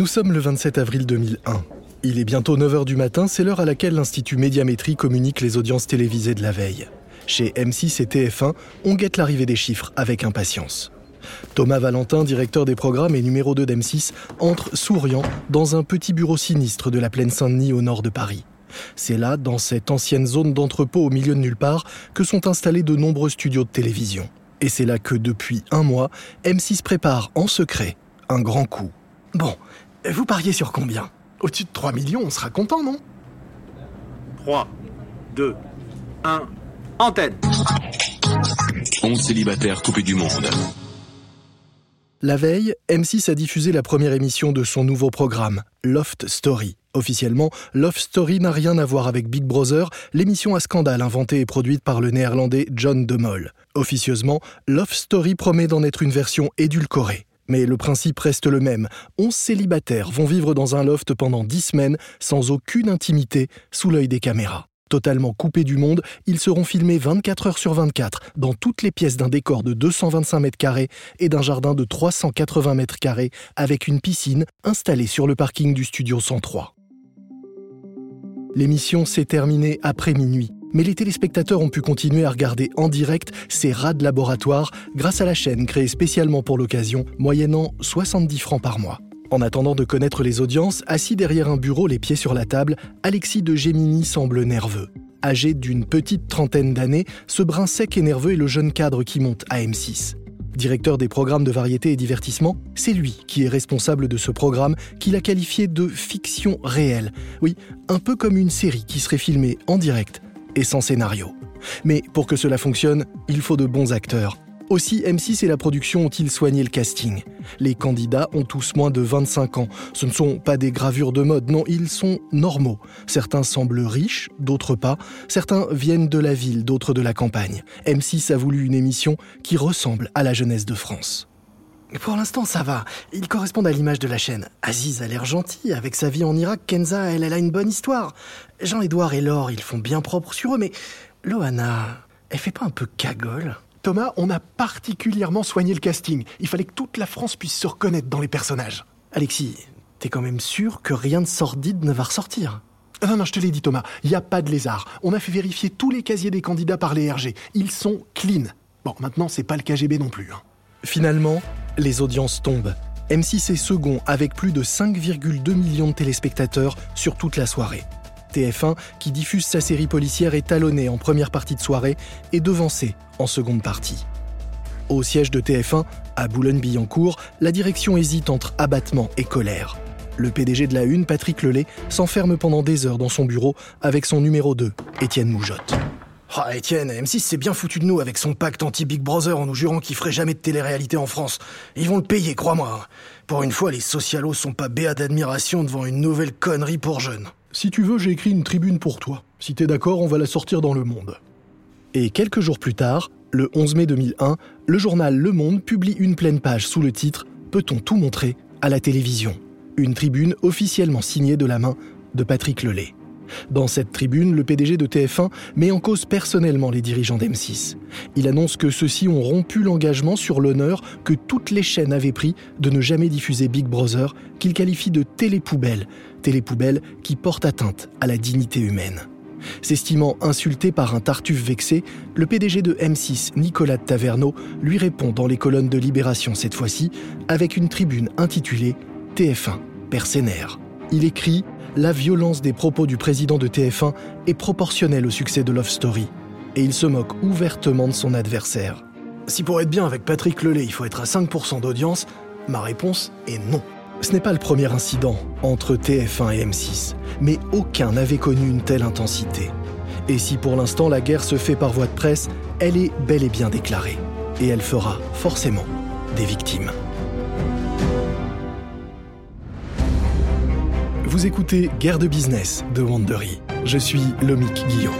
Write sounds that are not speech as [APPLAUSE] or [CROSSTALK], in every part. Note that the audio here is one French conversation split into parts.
Nous sommes le 27 avril 2001. Il est bientôt 9h du matin, c'est l'heure à laquelle l'Institut Médiamétrie communique les audiences télévisées de la veille. Chez M6 et TF1, on guette l'arrivée des chiffres avec impatience. Thomas Valentin, directeur des programmes et numéro 2 d'M6, entre souriant dans un petit bureau sinistre de la plaine Saint-Denis au nord de Paris. C'est là, dans cette ancienne zone d'entrepôt au milieu de nulle part, que sont installés de nombreux studios de télévision. Et c'est là que, depuis un mois, M6 prépare en secret un grand coup. Bon, vous pariez sur combien? Au-dessus de 3 millions, on sera content, non? 3, 2, 1, antenne 11 célibataires coupés du monde. La veille, M6 a diffusé la première émission de son nouveau programme, Loft Story. Officiellement, Loft Story n'a rien à voir avec Big Brother, l'émission à scandale inventée et produite par le néerlandais John de Mol. Officieusement, Loft Story promet d'en être une version édulcorée. Mais le principe reste le même. 11 célibataires vont vivre dans un loft pendant 10 semaines sans aucune intimité sous l'œil des caméras. Totalement coupés du monde, ils seront filmés 24 heures sur 24 dans toutes les pièces d'un décor de 225 mètres carrés et d'un jardin de 380 mètres carrés avec une piscine installée sur le parking du studio 103. L'émission s'est terminée après minuit, mais les téléspectateurs ont pu continuer à regarder en direct ces rats de laboratoire grâce à la chaîne créée spécialement pour l'occasion, moyennant 70 francs par mois. En attendant de connaître les audiences, assis derrière un bureau, les pieds sur la table, Alexis de Gemini semble nerveux. Âgé d'une petite trentaine d'années, ce brin sec et nerveux est le jeune cadre qui monte à M6. Directeur des programmes de variété et divertissement, c'est lui qui est responsable de ce programme qu'il a qualifié de fiction réelle. Oui, un peu comme une série qui serait filmée en direct et sans scénario. Mais pour que cela fonctionne, il faut de bons acteurs. Aussi, M6 et la production ont-ils soigné le casting? Les candidats ont tous moins de 25 ans. Ce ne sont pas des gravures de mode, non, ils sont normaux. Certains semblent riches, d'autres pas. Certains viennent de la ville, d'autres de la campagne. M6 a voulu une émission qui ressemble à la jeunesse de France. Pour l'instant, ça va. Ils correspondent à l'image de la chaîne. Aziz a l'air gentil. Avec sa vie en Irak, Kenza, elle, elle a une bonne histoire. Jean-Édouard et Laure, ils font bien propre sur eux, mais Loana, elle fait pas un peu cagole? Thomas, on a particulièrement soigné le casting. Il fallait que toute la France puisse se reconnaître dans les personnages. Alexis, t'es quand même sûr que rien de sordide ne va ressortir? Non, non, je te l'ai dit Thomas, il n'y a pas de lézard. On a fait vérifier tous les casiers des candidats par les RG. Ils sont clean. Bon, maintenant, c'est pas le KGB non plus. Hein. Finalement, les audiences tombent. M6 est second avec plus de 5,2 millions de téléspectateurs sur toute la soirée. TF1, qui diffuse sa série policière, est talonné en première partie de soirée et devancé en seconde partie. Au siège de TF1, à Boulogne-Billancourt, la direction hésite entre abattement et colère. Le PDG de la Une, Patrick Lelay, s'enferme pendant des heures dans son bureau avec son numéro 2, Étienne Moujotte. Ah, Étienne, M6 s'est bien foutu de nous avec son pacte anti-Big Brother en nous jurant qu'il ferait jamais de télé-réalité en France. Ils vont le payer, crois-moi. Pour une fois, les socialos sont pas béats d'admiration devant une nouvelle connerie pour jeunes. Si tu veux, j'ai écrit une tribune pour toi. Si t'es d'accord, on va la sortir dans Le Monde. Et quelques jours plus tard, le 11 mai 2001, le journal Le Monde publie une pleine page sous le titre Peut-on tout montrer à la télévision? Une tribune officiellement signée de la main de Patrick Lelay. Dans cette tribune, le PDG de TF1 met en cause personnellement les dirigeants d'M6. Il annonce que ceux-ci ont rompu l'engagement sur l'honneur que toutes les chaînes avaient pris de ne jamais diffuser Big Brother, qu'il qualifie de télépoubelle, télépoubelle qui porte atteinte à la dignité humaine. S'estimant insulté par un tartuffe vexé, le PDG de M6, Nicolas de Taverneau, lui répond dans les colonnes de Libération cette fois-ci, avec une tribune intitulée TF1, Persénaire. Il écrit la violence des propos du président de TF1 est proportionnelle au succès de Love Story, et il se moque ouvertement de son adversaire. Si pour être bien avec Patrick Lelay, il faut être à 5% d'audience, ma réponse est non. Ce n'est pas le premier incident entre TF1 et M6, mais aucun n'avait connu une telle intensité. Et si pour l'instant la guerre se fait par voie de presse, elle est bel et bien déclarée. Et elle fera forcément des victimes. Vous écoutez Guerre de business de Wandery. Je suis Lomic Guillaume.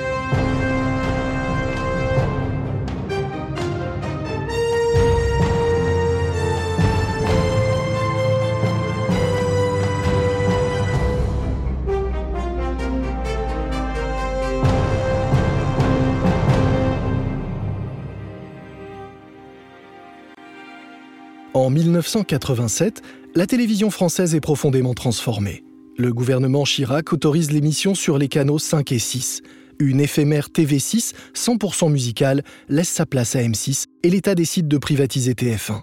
En 1987, La télévision française est profondément transformée. Le gouvernement Chirac autorise l'émission sur les canaux 5 et 6. Une éphémère TV6 100% musicale laisse sa place à M6 et l'État décide de privatiser TF1.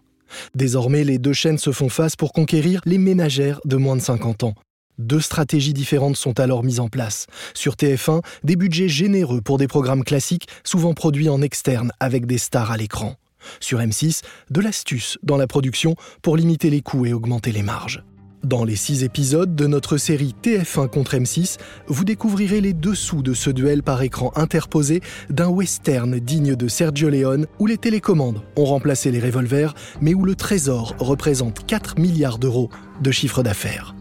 Désormais, les deux chaînes se font face pour conquérir les ménagères de moins de 50 ans. Deux stratégies différentes sont alors mises en place. Sur TF1, des budgets généreux pour des programmes classiques, souvent produits en externe avec des stars à l'écran. Sur M6, de l'astuce dans la production pour limiter les coûts et augmenter les marges. Dans les six épisodes de notre série TF1 contre M6, vous découvrirez les dessous de ce duel par écran interposé d'un western digne de Sergio Leone où les télécommandes ont remplacé les revolvers, mais où le trésor représente 4 milliards d'euros de chiffre d'affaires.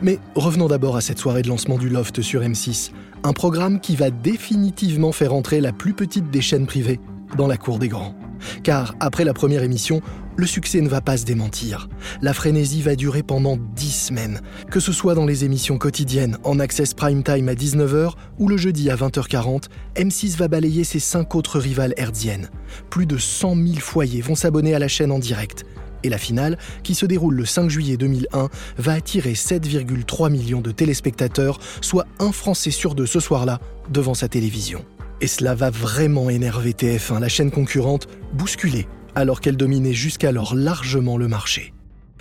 Mais revenons d'abord à cette soirée de lancement du Loft sur M6, un programme qui va définitivement faire entrer la plus petite des chaînes privées dans la cour des grands. Car après la première émission, le succès ne va pas se démentir. La frénésie va durer pendant 10 semaines, que ce soit dans les émissions quotidiennes en access prime time à 19h ou le jeudi à 20h40, M6 va balayer ses cinq autres rivales herdiennes. Plus de 100 000 foyers vont s'abonner à la chaîne en direct. Et la finale, qui se déroule le 5 juillet 2001, va attirer 7,3 millions de téléspectateurs, soit un Français sur deux ce soir-là, devant sa télévision. Et cela va vraiment énerver TF1, la chaîne concurrente, bousculée, alors qu'elle dominait jusqu'alors largement le marché.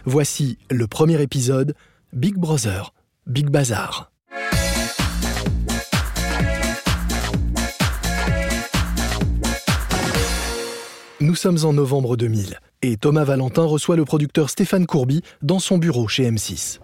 Voici le premier épisode, Big Brother, Big Bazar. Nous sommes en novembre 2000 et Thomas Valentin reçoit le producteur Stéphane Courby dans son bureau chez M6.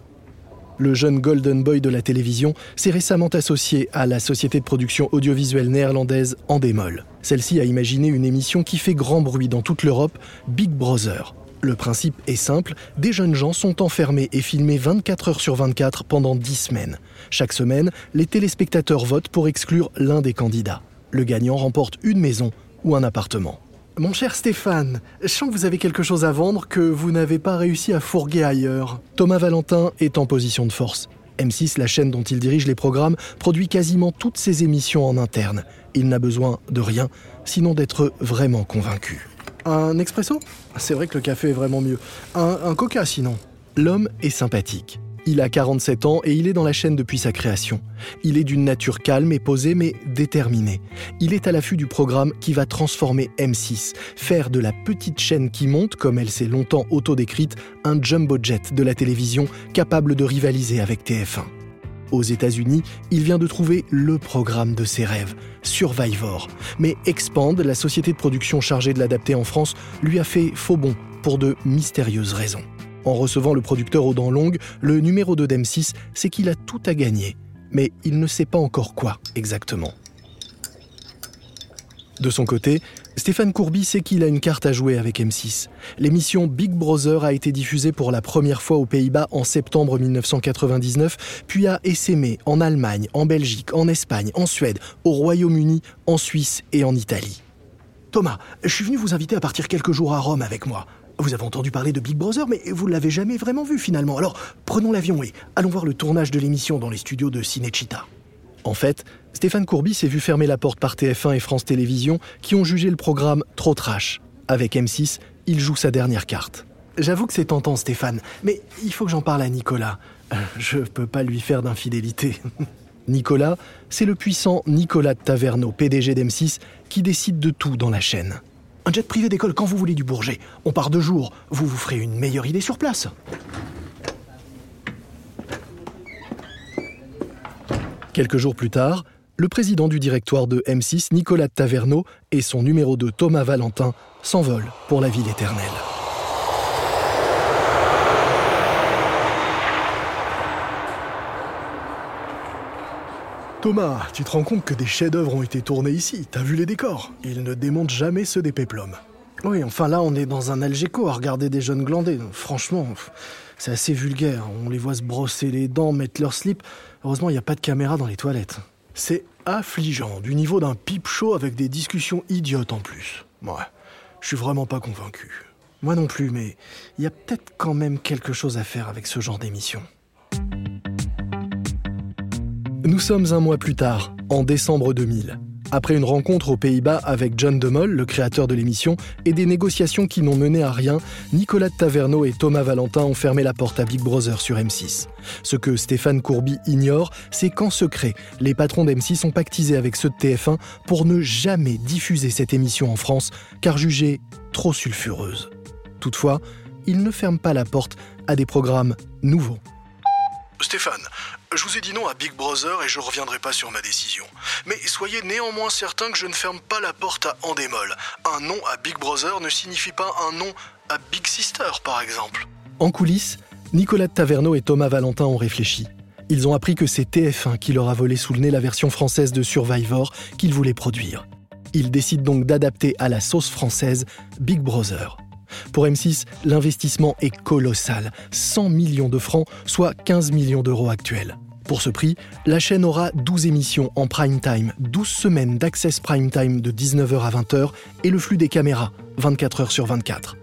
Le jeune Golden Boy de la télévision s'est récemment associé à la société de production audiovisuelle néerlandaise Endemol. Celle-ci a imaginé une émission qui fait grand bruit dans toute l'Europe, Big Brother. Le principe est simple, des jeunes gens sont enfermés et filmés 24 heures sur 24 pendant 10 semaines. Chaque semaine, les téléspectateurs votent pour exclure l'un des candidats. Le gagnant remporte une maison ou un appartement. Mon cher Stéphane, je sens que vous avez quelque chose à vendre que vous n'avez pas réussi à fourguer ailleurs. Thomas Valentin est en position de force. M6, la chaîne dont il dirige les programmes, produit quasiment toutes ses émissions en interne. Il n'a besoin de rien, sinon d'être vraiment convaincu. Un expresso? C'est vrai que le café est vraiment mieux. Un, un coca sinon? L'homme est sympathique. Il a 47 ans et il est dans la chaîne depuis sa création. Il est d'une nature calme et posée mais déterminée. Il est à l'affût du programme qui va transformer M6, faire de la petite chaîne qui monte, comme elle s'est longtemps auto-décrite, un jumbo jet de la télévision capable de rivaliser avec TF1. Aux États-Unis, il vient de trouver le programme de ses rêves, Survivor. Mais Expand, la société de production chargée de l'adapter en France, lui a fait faux bon pour de mystérieuses raisons. En recevant le producteur aux dents longues, le numéro 2 d'M6, c'est qu'il a tout à gagner. Mais il ne sait pas encore quoi exactement. De son côté, Stéphane Courby sait qu'il a une carte à jouer avec M6. L'émission Big Brother a été diffusée pour la première fois aux Pays-Bas en septembre 1999, puis a essaimé en Allemagne, en Belgique, en Espagne, en Suède, au Royaume-Uni, en Suisse et en Italie. Thomas, je suis venu vous inviter à partir quelques jours à Rome avec moi. Vous avez entendu parler de Big Brother, mais vous ne l'avez jamais vraiment vu finalement. Alors, prenons l'avion et allons voir le tournage de l'émission dans les studios de Cinecittà. En fait, Stéphane Courby s'est vu fermer la porte par TF1 et France Télévisions, qui ont jugé le programme trop trash. Avec M6, il joue sa dernière carte. J'avoue que c'est tentant, Stéphane, mais il faut que j'en parle à Nicolas. Euh, je peux pas lui faire d'infidélité. [LAUGHS] Nicolas, c'est le puissant Nicolas de Taverneau, PDG d'M6, qui décide de tout dans la chaîne. Un jet privé d'école quand vous voulez du Bourget. On part deux jours. Vous vous ferez une meilleure idée sur place. Quelques jours plus tard, le président du directoire de M6, Nicolas Taverneau, et son numéro 2, Thomas Valentin, s'envolent pour la ville éternelle. Thomas, tu te rends compte que des chefs-d'œuvre ont été tournés ici T'as vu les décors? Ils ne démontent jamais ceux des péplums. Oui, enfin là, on est dans un Algeco à regarder des jeunes glandés. Franchement, c'est assez vulgaire. On les voit se brosser les dents, mettre leur slip. Heureusement, il n'y a pas de caméra dans les toilettes. C'est affligeant, du niveau d'un pipe show avec des discussions idiotes en plus. Ouais, je suis vraiment pas convaincu. Moi non plus, mais il y a peut-être quand même quelque chose à faire avec ce genre d'émission. Nous sommes un mois plus tard, en décembre 2000. Après une rencontre aux Pays-Bas avec John de Mol, le créateur de l'émission, et des négociations qui n'ont mené à rien, Nicolas Taverneau et Thomas Valentin ont fermé la porte à Big Brother sur M6. Ce que Stéphane Courby ignore, c'est qu'en secret, les patrons d'M6 ont pactisé avec ceux de TF1 pour ne jamais diffuser cette émission en France, car jugée trop sulfureuse. Toutefois, ils ne ferment pas la porte à des programmes nouveaux. Stéphane, je vous ai dit non à Big Brother et je reviendrai pas sur ma décision. Mais soyez néanmoins certain que je ne ferme pas la porte à Endemol. Un non à Big Brother ne signifie pas un non à Big Sister, par exemple. En coulisses, Nicolas de Taverneau et Thomas Valentin ont réfléchi. Ils ont appris que c'est TF1 qui leur a volé sous le nez la version française de Survivor qu'ils voulaient produire. Ils décident donc d'adapter à la sauce française Big Brother. Pour M6, l'investissement est colossal, 100 millions de francs, soit 15 millions d'euros actuels. Pour ce prix, la chaîne aura 12 émissions en prime time, 12 semaines d'access prime time de 19h à 20h et le flux des caméras, 24 h sur 24.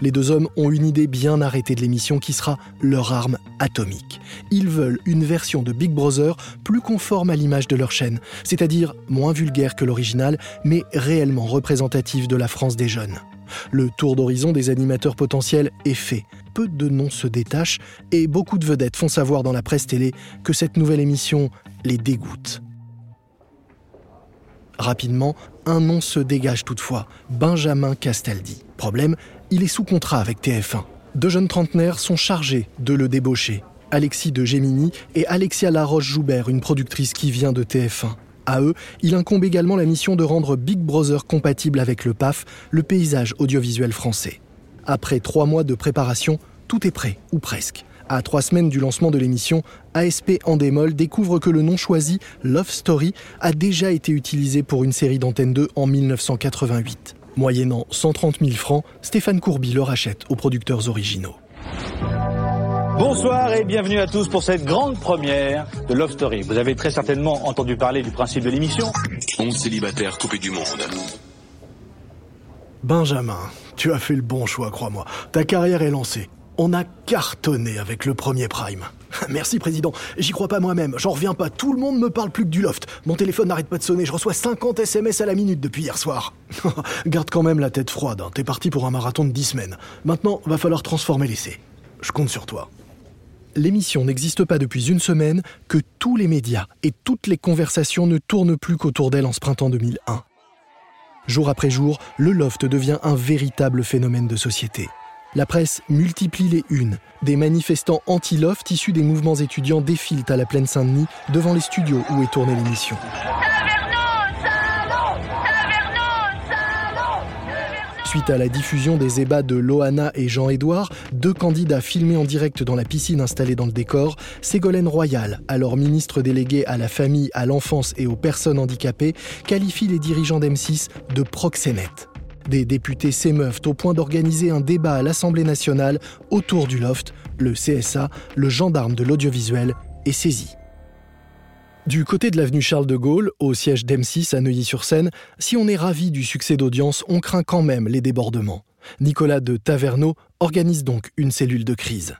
Les deux hommes ont une idée bien arrêtée de l'émission qui sera leur arme atomique. Ils veulent une version de Big Brother plus conforme à l'image de leur chaîne, c'est-à-dire moins vulgaire que l'original, mais réellement représentative de la France des jeunes. Le tour d'horizon des animateurs potentiels est fait. Peu de noms se détachent et beaucoup de vedettes font savoir dans la presse télé que cette nouvelle émission les dégoûte. Rapidement, un nom se dégage toutefois, Benjamin Castaldi. Problème, il est sous contrat avec TF1. Deux jeunes trentenaires sont chargés de le débaucher. Alexis de Gemini et Alexia Laroche-Joubert, une productrice qui vient de TF1. À eux, il incombe également la mission de rendre Big Brother compatible avec le PAF, le paysage audiovisuel français. Après trois mois de préparation, tout est prêt, ou presque. À trois semaines du lancement de l'émission, ASP Endemol découvre que le nom choisi, Love Story, a déjà été utilisé pour une série d'Antenne 2 en 1988. Moyennant 130 000 francs, Stéphane Courby le rachète aux producteurs originaux. Bonsoir et bienvenue à tous pour cette grande première de Love Story. Vous avez très certainement entendu parler du principe de l'émission. 11 célibataires coupés du monde. Benjamin, tu as fait le bon choix, crois-moi. Ta carrière est lancée. On a cartonné avec le premier Prime. [LAUGHS] Merci, président. J'y crois pas moi-même. J'en reviens pas. Tout le monde me parle plus que du loft. Mon téléphone n'arrête pas de sonner. Je reçois 50 SMS à la minute depuis hier soir. [LAUGHS] Garde quand même la tête froide. hein. T'es parti pour un marathon de 10 semaines. Maintenant, va falloir transformer l'essai. Je compte sur toi. L'émission n'existe pas depuis une semaine que tous les médias et toutes les conversations ne tournent plus qu'autour d'elle en ce printemps 2001. Jour après jour, le loft devient un véritable phénomène de société. La presse multiplie les unes. Des manifestants anti-loft issus des mouvements étudiants défilent à la plaine Saint-Denis devant les studios où est tournée l'émission. Suite à la diffusion des ébats de Loana et Jean-Édouard, deux candidats filmés en direct dans la piscine installée dans le décor, Ségolène Royal, alors ministre déléguée à la famille, à l'enfance et aux personnes handicapées, qualifie les dirigeants d'M6 de proxénètes. Des députés s'émeuvent au point d'organiser un débat à l'Assemblée nationale autour du loft. Le CSA, le gendarme de l'audiovisuel, est saisi. Du côté de l'avenue Charles de Gaulle, au siège d'M6 à Neuilly-sur-Seine, si on est ravi du succès d'audience, on craint quand même les débordements. Nicolas de Taverneau organise donc une cellule de crise.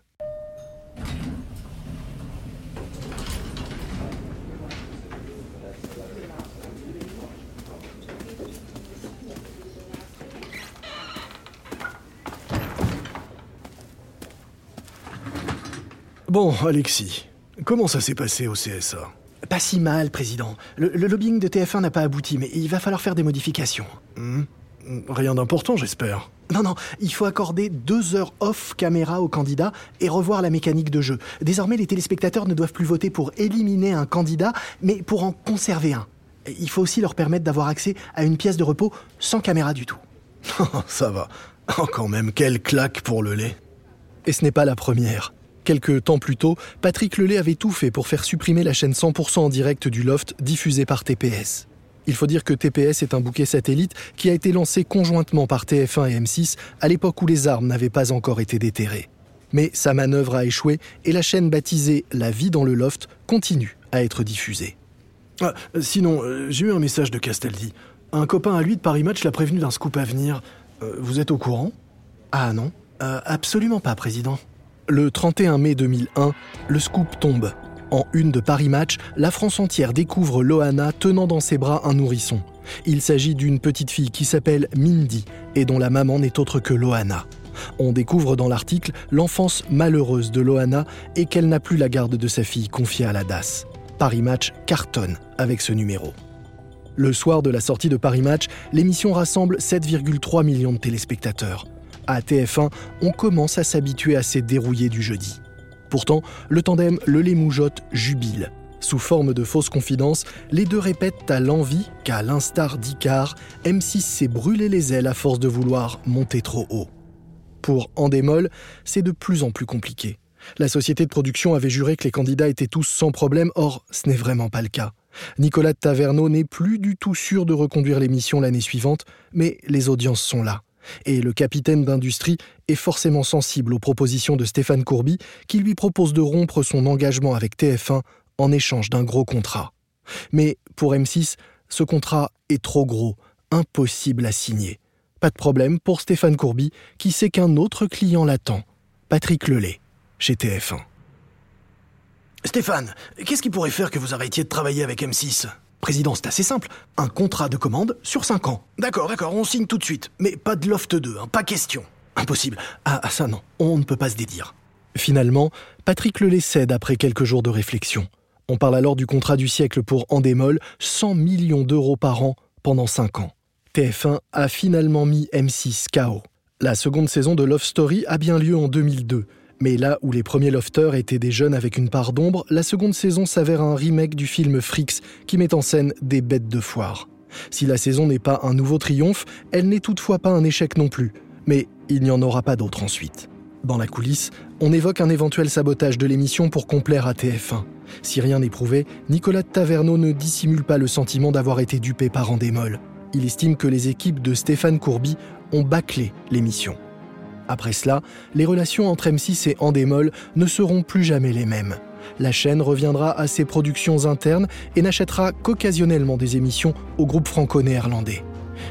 Bon, Alexis, comment ça s'est passé au CSA Pas si mal, président. Le, le lobbying de TF1 n'a pas abouti, mais il va falloir faire des modifications. Hmm Rien d'important, j'espère. Non, non, il faut accorder deux heures off caméra aux candidats et revoir la mécanique de jeu. Désormais, les téléspectateurs ne doivent plus voter pour éliminer un candidat, mais pour en conserver un. Il faut aussi leur permettre d'avoir accès à une pièce de repos sans caméra du tout. [LAUGHS] ça va. Oh, quand même, quelle claque pour le lait. Et ce n'est pas la première. Quelques temps plus tôt, Patrick Lelay avait tout fait pour faire supprimer la chaîne 100% en direct du Loft diffusée par TPS. Il faut dire que TPS est un bouquet satellite qui a été lancé conjointement par TF1 et M6 à l'époque où les armes n'avaient pas encore été déterrées. Mais sa manœuvre a échoué et la chaîne baptisée La vie dans le loft continue à être diffusée. Ah, sinon, euh, j'ai eu un message de Castaldi. Un copain à lui de Paris Match l'a prévenu d'un scoop à venir. Euh, vous êtes au courant? Ah non? Euh, Absolument pas, président. Le 31 mai 2001, le scoop tombe. En une de Paris Match, la France entière découvre Loana tenant dans ses bras un nourrisson. Il s'agit d'une petite fille qui s'appelle Mindy et dont la maman n'est autre que Loana. On découvre dans l'article l'enfance malheureuse de Loana et qu'elle n'a plus la garde de sa fille confiée à la DAS. Paris Match cartonne avec ce numéro. Le soir de la sortie de Paris Match, l'émission rassemble 7,3 millions de téléspectateurs. À TF1, on commence à s'habituer à ces dérouillés du jeudi. Pourtant, le tandem Le Lait Moujotte jubile. Sous forme de fausses confidences, les deux répètent à l'envie qu'à l'instar d'Icar, M6 s'est brûlé les ailes à force de vouloir monter trop haut. Pour Endemol, c'est de plus en plus compliqué. La société de production avait juré que les candidats étaient tous sans problème, or ce n'est vraiment pas le cas. Nicolas Taverneau n'est plus du tout sûr de reconduire l'émission l'année suivante, mais les audiences sont là. Et le capitaine d'industrie est forcément sensible aux propositions de Stéphane Courby, qui lui propose de rompre son engagement avec TF1 en échange d'un gros contrat. Mais pour M6, ce contrat est trop gros, impossible à signer. Pas de problème pour Stéphane Courby, qui sait qu'un autre client l'attend, Patrick Lelay, chez TF1. Stéphane, qu'est-ce qui pourrait faire que vous arrêtiez de travailler avec M6 Président, c'est assez simple. Un contrat de commande sur 5 ans. D'accord, d'accord, on signe tout de suite. Mais pas de loft 2, hein, pas question. Impossible. Ah, ah, ça non, on ne peut pas se dédire. Finalement, Patrick Lelay cède après quelques jours de réflexion. On parle alors du contrat du siècle pour Endemol, 100 millions d'euros par an pendant 5 ans. TF1 a finalement mis M6 KO. La seconde saison de Love Story a bien lieu en 2002. Mais là où les premiers lofters étaient des jeunes avec une part d'ombre, la seconde saison s'avère un remake du film Frix qui met en scène des bêtes de foire. Si la saison n'est pas un nouveau triomphe, elle n'est toutefois pas un échec non plus. Mais il n'y en aura pas d'autre ensuite. Dans la coulisse, on évoque un éventuel sabotage de l'émission pour complaire à TF1. Si rien n'est prouvé, Nicolas Taverneau ne dissimule pas le sentiment d'avoir été dupé par Endemol il estime que les équipes de Stéphane Courby ont bâclé l'émission. Après cela, les relations entre M6 et Endemol ne seront plus jamais les mêmes. La chaîne reviendra à ses productions internes et n'achètera qu'occasionnellement des émissions au groupe franco-néerlandais.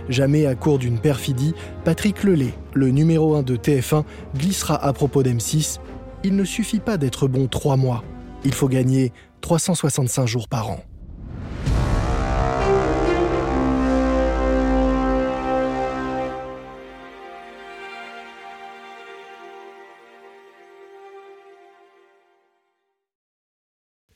Jamais à court d'une perfidie, Patrick Lelay, le numéro 1 de TF1, glissera à propos d'M6 Il ne suffit pas d'être bon trois mois, il faut gagner 365 jours par an.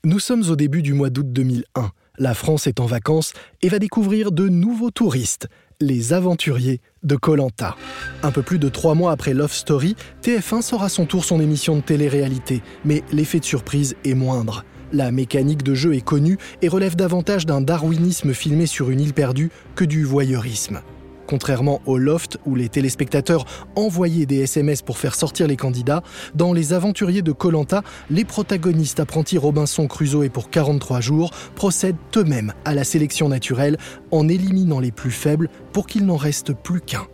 Nous sommes au début du mois d'août 2001. La France est en vacances et va découvrir de nouveaux touristes, les aventuriers de Colanta. Un peu plus de trois mois après Love Story, TF1 sort à son tour son émission de télé-réalité, mais l'effet de surprise est moindre. La mécanique de jeu est connue et relève davantage d'un darwinisme filmé sur une île perdue que du voyeurisme. Contrairement au Loft où les téléspectateurs envoyaient des SMS pour faire sortir les candidats, dans Les Aventuriers de Colanta, les protagonistes apprentis Robinson Crusoe et pour 43 jours procèdent eux-mêmes à la sélection naturelle en éliminant les plus faibles pour qu'il n'en reste plus qu'un.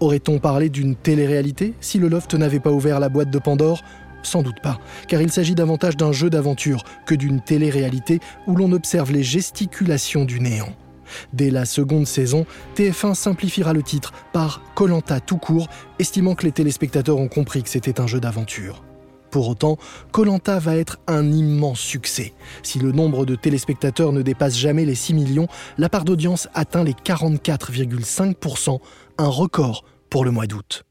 Aurait-on parlé d'une télé-réalité si le Loft n'avait pas ouvert la boîte de Pandore? Sans doute pas, car il s'agit davantage d'un jeu d'aventure que d'une télé-réalité où l'on observe les gesticulations du néant. Dès la seconde saison, TF1 simplifiera le titre par Colanta tout court, estimant que les téléspectateurs ont compris que c'était un jeu d'aventure. Pour autant, Colanta va être un immense succès. Si le nombre de téléspectateurs ne dépasse jamais les 6 millions, la part d'audience atteint les 44,5%, un record pour le mois d'août.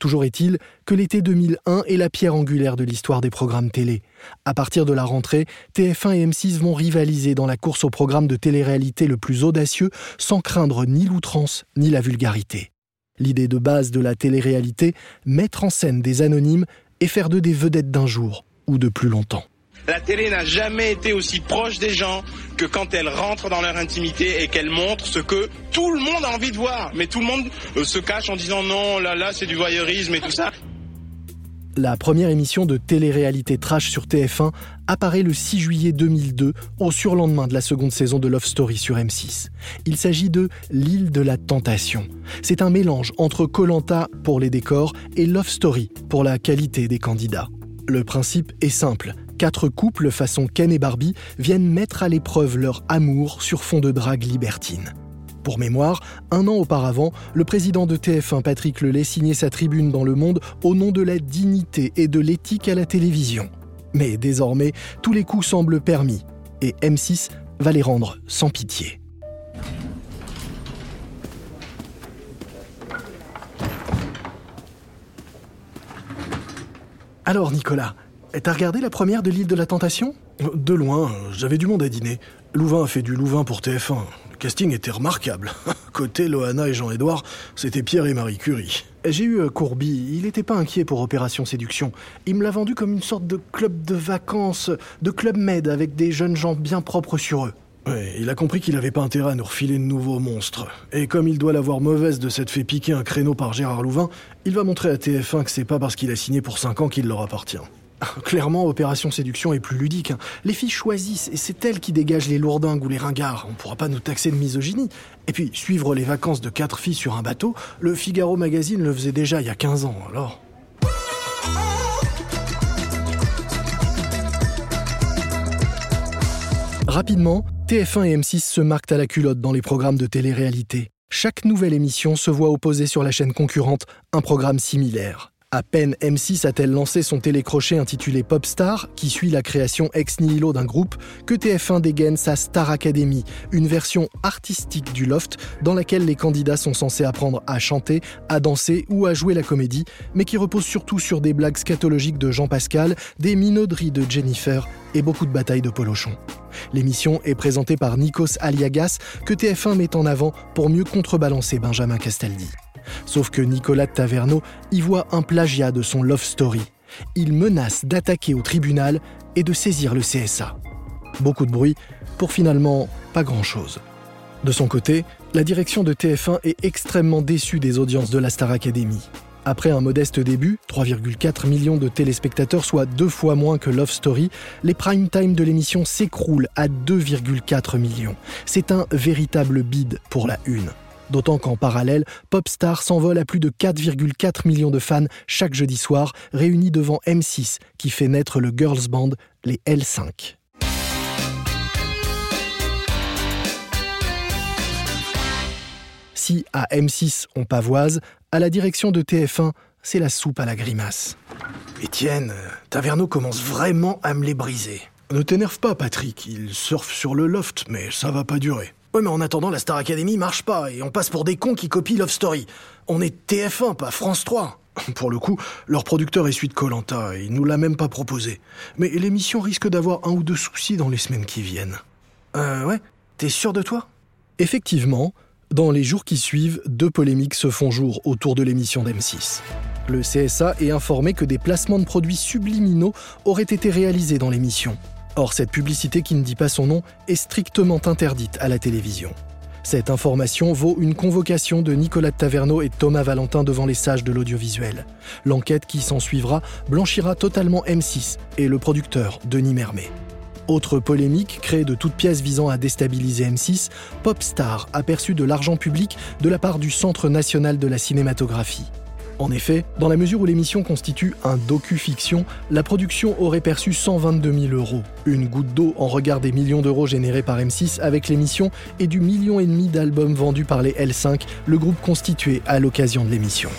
Toujours est-il que l'été 2001 est la pierre angulaire de l'histoire des programmes télé. À partir de la rentrée, TF1 et M6 vont rivaliser dans la course au programme de télé-réalité le plus audacieux sans craindre ni l'outrance ni la vulgarité. L'idée de base de la télé-réalité, mettre en scène des anonymes et faire d'eux des vedettes d'un jour ou de plus longtemps. La télé n'a jamais été aussi proche des gens que quand elle rentre dans leur intimité et qu'elle montre ce que tout le monde a envie de voir. Mais tout le monde euh, se cache en disant non, là, là, c'est du voyeurisme et tout ça. La première émission de télé-réalité trash sur TF1 apparaît le 6 juillet 2002, au surlendemain de la seconde saison de Love Story sur M6. Il s'agit de L'île de la tentation. C'est un mélange entre Colanta pour les décors et Love Story pour la qualité des candidats. Le principe est simple. Quatre couples façon Ken et Barbie viennent mettre à l'épreuve leur amour sur fond de drague libertine. Pour mémoire, un an auparavant, le président de TF1, Patrick Lelay, signait sa tribune dans Le Monde au nom de la dignité et de l'éthique à la télévision. Mais désormais, tous les coups semblent permis, et M6 va les rendre sans pitié. Alors Nicolas, t'as regardé la première de l'île de la Tentation? De loin, j'avais du monde à dîner. Louvain a fait du Louvain pour TF1. Le casting était remarquable. [LAUGHS] Côté Loana et Jean-Édouard, c'était Pierre et Marie Curie. J'ai eu euh, Courby, il n'était pas inquiet pour Opération Séduction. Il me l'a vendu comme une sorte de club de vacances, de club med avec des jeunes gens bien propres sur eux. Ouais, il a compris qu'il n'avait pas intérêt à nous refiler de nouveaux monstres. Et comme il doit l'avoir mauvaise de s'être fait piquer un créneau par Gérard Louvain, il va montrer à TF1 que c'est pas parce qu'il a signé pour 5 ans qu'il leur appartient. [LAUGHS] Clairement, Opération Séduction est plus ludique. Hein. Les filles choisissent et c'est elles qui dégagent les lourdingues ou les ringards. On pourra pas nous taxer de misogynie. Et puis, suivre les vacances de quatre filles sur un bateau, le Figaro Magazine le faisait déjà il y a 15 ans, alors. Rapidement, TF1 et M6 se marquent à la culotte dans les programmes de télé-réalité. Chaque nouvelle émission se voit opposer sur la chaîne concurrente un programme similaire. À peine M6 a-t-elle lancé son télécrochet intitulé Popstar, qui suit la création ex nihilo d'un groupe, que TF1 dégaine sa Star Academy, une version artistique du loft dans laquelle les candidats sont censés apprendre à chanter, à danser ou à jouer la comédie, mais qui repose surtout sur des blagues scatologiques de Jean Pascal, des minauderies de Jennifer et beaucoup de batailles de polochon. L'émission est présentée par Nikos Aliagas, que TF1 met en avant pour mieux contrebalancer Benjamin Castaldi. Sauf que Nicolas Taverneau y voit un plagiat de son Love Story. Il menace d'attaquer au tribunal et de saisir le CSA. Beaucoup de bruit pour finalement pas grand-chose. De son côté, la direction de TF1 est extrêmement déçue des audiences de la Star Academy. Après un modeste début, 3,4 millions de téléspectateurs, soit deux fois moins que Love Story, les prime time de l'émission s'écroulent à 2,4 millions. C'est un véritable bide pour la une. D'autant qu'en parallèle, Popstar s'envole à plus de 4,4 millions de fans chaque jeudi soir, réunis devant M6, qui fait naître le girls band, les L5. Si à M6 on pavoise, à la direction de TF1, c'est la soupe à la grimace. Étienne, Taverneau commence vraiment à me les briser. Ne t'énerve pas, Patrick, il surfe sur le loft, mais ça va pas durer. Ouais, mais en attendant, la Star Academy marche pas et on passe pour des cons qui copient Love Story. On est TF1, pas France 3. [LAUGHS] Pour le coup, leur producteur est suite Colanta et il nous l'a même pas proposé. Mais l'émission risque d'avoir un ou deux soucis dans les semaines qui viennent. Euh, ouais T'es sûr de toi? Effectivement, dans les jours qui suivent, deux polémiques se font jour autour de l'émission d'M6. Le CSA est informé que des placements de produits subliminaux auraient été réalisés dans l'émission. Or, cette publicité qui ne dit pas son nom est strictement interdite à la télévision. Cette information vaut une convocation de Nicolas Taverneau et Thomas Valentin devant les sages de l'audiovisuel. L'enquête qui s'en suivra blanchira totalement M6 et le producteur Denis Mermet. Autre polémique, créée de toutes pièces visant à déstabiliser M6, Popstar a perçu de l'argent public de la part du Centre national de la cinématographie. En effet, dans la mesure où l'émission constitue un docu-fiction, la production aurait perçu 122 000 euros. Une goutte d'eau en regard des millions d'euros générés par M6 avec l'émission et du million et demi d'albums vendus par les L5, le groupe constitué à l'occasion de l'émission.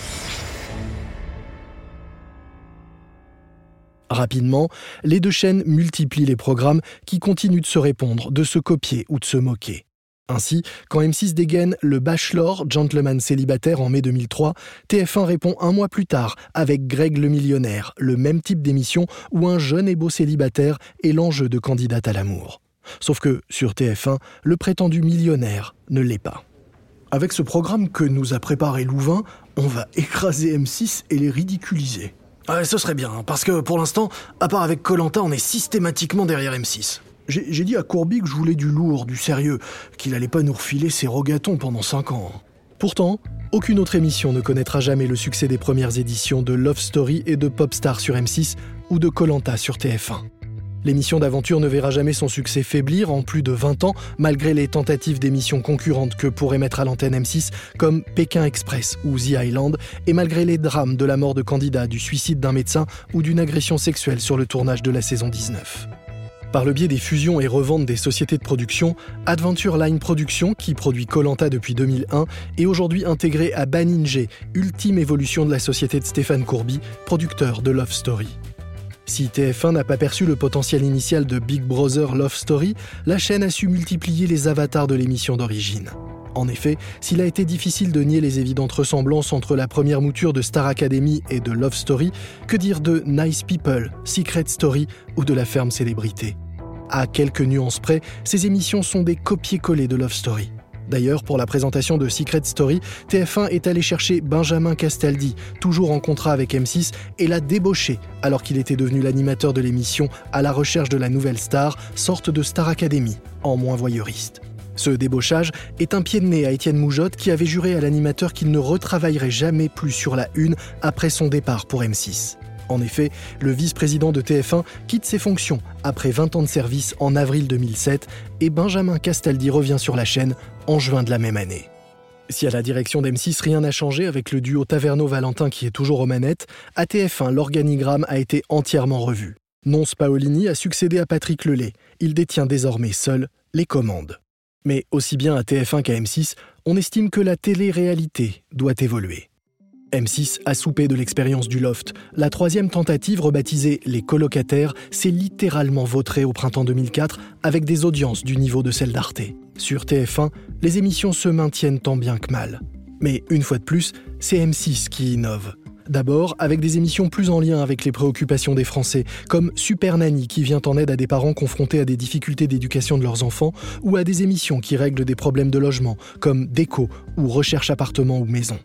Rapidement, les deux chaînes multiplient les programmes qui continuent de se répondre, de se copier ou de se moquer. Ainsi, quand M6 dégaine le Bachelor, gentleman célibataire en mai 2003, TF1 répond un mois plus tard avec Greg le millionnaire, le même type d'émission où un jeune et beau célibataire est l'enjeu de candidate à l'amour. Sauf que, sur TF1, le prétendu millionnaire ne l'est pas. Avec ce programme que nous a préparé Louvain, on va écraser M6 et les ridiculiser. Ah, ce serait bien, hein, parce que pour l'instant, à part avec Colanta, on est systématiquement derrière M6. J'ai dit à Courby que je voulais du lourd, du sérieux, qu'il allait pas nous refiler ses rogatons pendant 5 ans. Pourtant, aucune autre émission ne connaîtra jamais le succès des premières éditions de Love Story et de Popstar sur M6 ou de Colanta sur TF1. L'émission d'aventure ne verra jamais son succès faiblir en plus de 20 ans, malgré les tentatives d'émissions concurrentes que pourrait mettre à l'antenne M6, comme Pékin Express ou The Island, et malgré les drames de la mort de candidats, du suicide d'un médecin ou d'une agression sexuelle sur le tournage de la saison 19. Par le biais des fusions et reventes des sociétés de production, Adventure Line Production, qui produit Colanta depuis 2001, est aujourd'hui intégré à Baninje, ultime évolution de la société de Stéphane Courby, producteur de Love Story. Si TF1 n'a pas perçu le potentiel initial de Big Brother Love Story, la chaîne a su multiplier les avatars de l'émission d'origine. En effet, s'il a été difficile de nier les évidentes ressemblances entre la première mouture de Star Academy et de Love Story, que dire de Nice People, Secret Story ou de La Ferme Célébrité? À quelques nuances près, ces émissions sont des copier-coller de Love Story. D'ailleurs, pour la présentation de Secret Story, TF1 est allé chercher Benjamin Castaldi, toujours en contrat avec M6, et l'a débauché alors qu'il était devenu l'animateur de l'émission à la recherche de la nouvelle star, sorte de Star Academy, en moins voyeuriste. Ce débauchage est un pied de nez à Étienne Moujotte qui avait juré à l'animateur qu'il ne retravaillerait jamais plus sur la une après son départ pour M6. En effet, le vice-président de TF1 quitte ses fonctions après 20 ans de service en avril 2007 et Benjamin Castaldi revient sur la chaîne en juin de la même année. Si à la direction d'M6 rien n'a changé avec le duo Taverneau-Valentin qui est toujours aux manettes, à TF1 l'organigramme a été entièrement revu. Nonce Paolini a succédé à Patrick Lelay. Il détient désormais seul les commandes. Mais aussi bien à TF1 qu'à M6, on estime que la télé-réalité doit évoluer. M6 a soupé de l'expérience du loft. La troisième tentative, rebaptisée Les colocataires, s'est littéralement vautrée au printemps 2004 avec des audiences du niveau de celle d'Arte. Sur TF1, les émissions se maintiennent tant bien que mal. Mais une fois de plus, c'est M6 qui innove. D'abord, avec des émissions plus en lien avec les préoccupations des Français, comme Super Nanny qui vient en aide à des parents confrontés à des difficultés d'éducation de leurs enfants, ou à des émissions qui règlent des problèmes de logement, comme Déco ou Recherche appartement ou maison.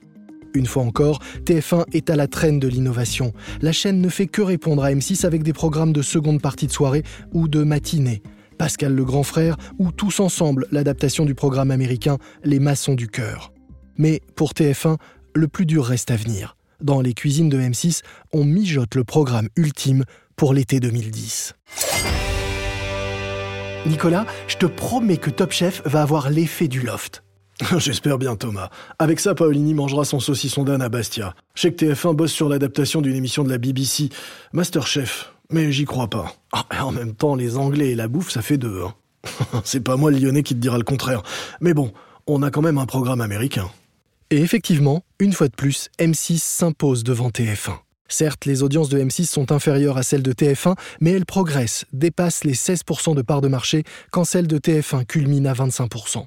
Une fois encore, TF1 est à la traîne de l'innovation. La chaîne ne fait que répondre à M6 avec des programmes de seconde partie de soirée ou de matinée. Pascal le grand frère ou Tous ensemble, l'adaptation du programme américain Les maçons du cœur. Mais pour TF1, le plus dur reste à venir dans les cuisines de M6, on mijote le programme ultime pour l'été 2010. Nicolas, je te promets que Top Chef va avoir l'effet du loft. [LAUGHS] J'espère bien, Thomas. Avec ça, Paolini mangera son saucisson d'âne à Bastia. Je sais que TF1 bosse sur l'adaptation d'une émission de la BBC, Masterchef, mais j'y crois pas. Ah, en même temps, les Anglais et la bouffe, ça fait deux. Hein. [LAUGHS] C'est pas moi le Lyonnais qui te dira le contraire. Mais bon, on a quand même un programme américain. Et effectivement, une fois de plus, M6 s'impose devant TF1. Certes, les audiences de M6 sont inférieures à celles de TF1, mais elles progressent, dépassent les 16% de part de marché quand celles de TF1 culminent à 25%.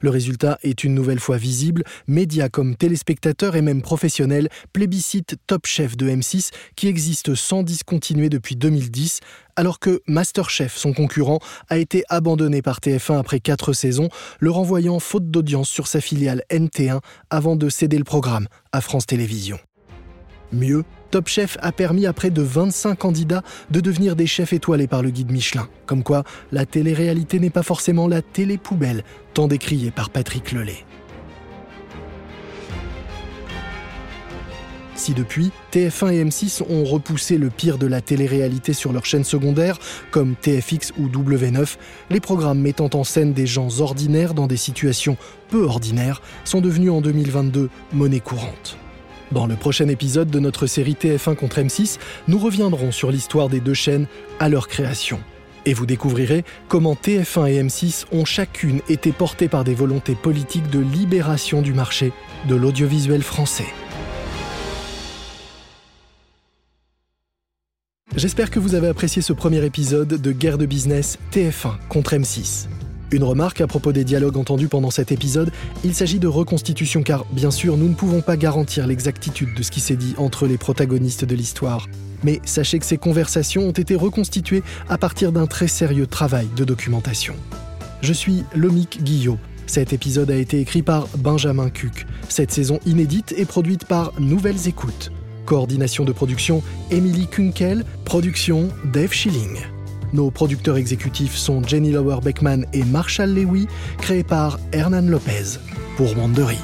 Le résultat est une nouvelle fois visible, médias comme téléspectateurs et même professionnels plébiscitent Top Chef de M6 qui existe sans discontinuer depuis 2010, alors que Masterchef, son concurrent, a été abandonné par TF1 après quatre saisons, le renvoyant faute d'audience sur sa filiale NT1 avant de céder le programme à France Télévisions. Mieux, Top Chef a permis à près de 25 candidats de devenir des chefs étoilés par le guide Michelin. Comme quoi, la télé-réalité n'est pas forcément la télé-poubelle, tant décriée par Patrick Lelay. Si depuis, TF1 et M6 ont repoussé le pire de la télé-réalité sur leurs chaînes secondaires, comme TFX ou W9, les programmes mettant en scène des gens ordinaires dans des situations peu ordinaires sont devenus en 2022 monnaie courante. Dans le prochain épisode de notre série TF1 contre M6, nous reviendrons sur l'histoire des deux chaînes à leur création. Et vous découvrirez comment TF1 et M6 ont chacune été portées par des volontés politiques de libération du marché de l'audiovisuel français. J'espère que vous avez apprécié ce premier épisode de Guerre de business TF1 contre M6. Une remarque à propos des dialogues entendus pendant cet épisode, il s'agit de reconstitution car, bien sûr, nous ne pouvons pas garantir l'exactitude de ce qui s'est dit entre les protagonistes de l'histoire. Mais sachez que ces conversations ont été reconstituées à partir d'un très sérieux travail de documentation. Je suis Lomic Guillot. Cet épisode a été écrit par Benjamin Cuc. Cette saison inédite est produite par Nouvelles Écoutes. Coordination de production Emily Kunkel, production Dave Schilling. Nos producteurs exécutifs sont Jenny Lower Beckman et Marshall Lewy, créés par Hernan Lopez pour Wandery.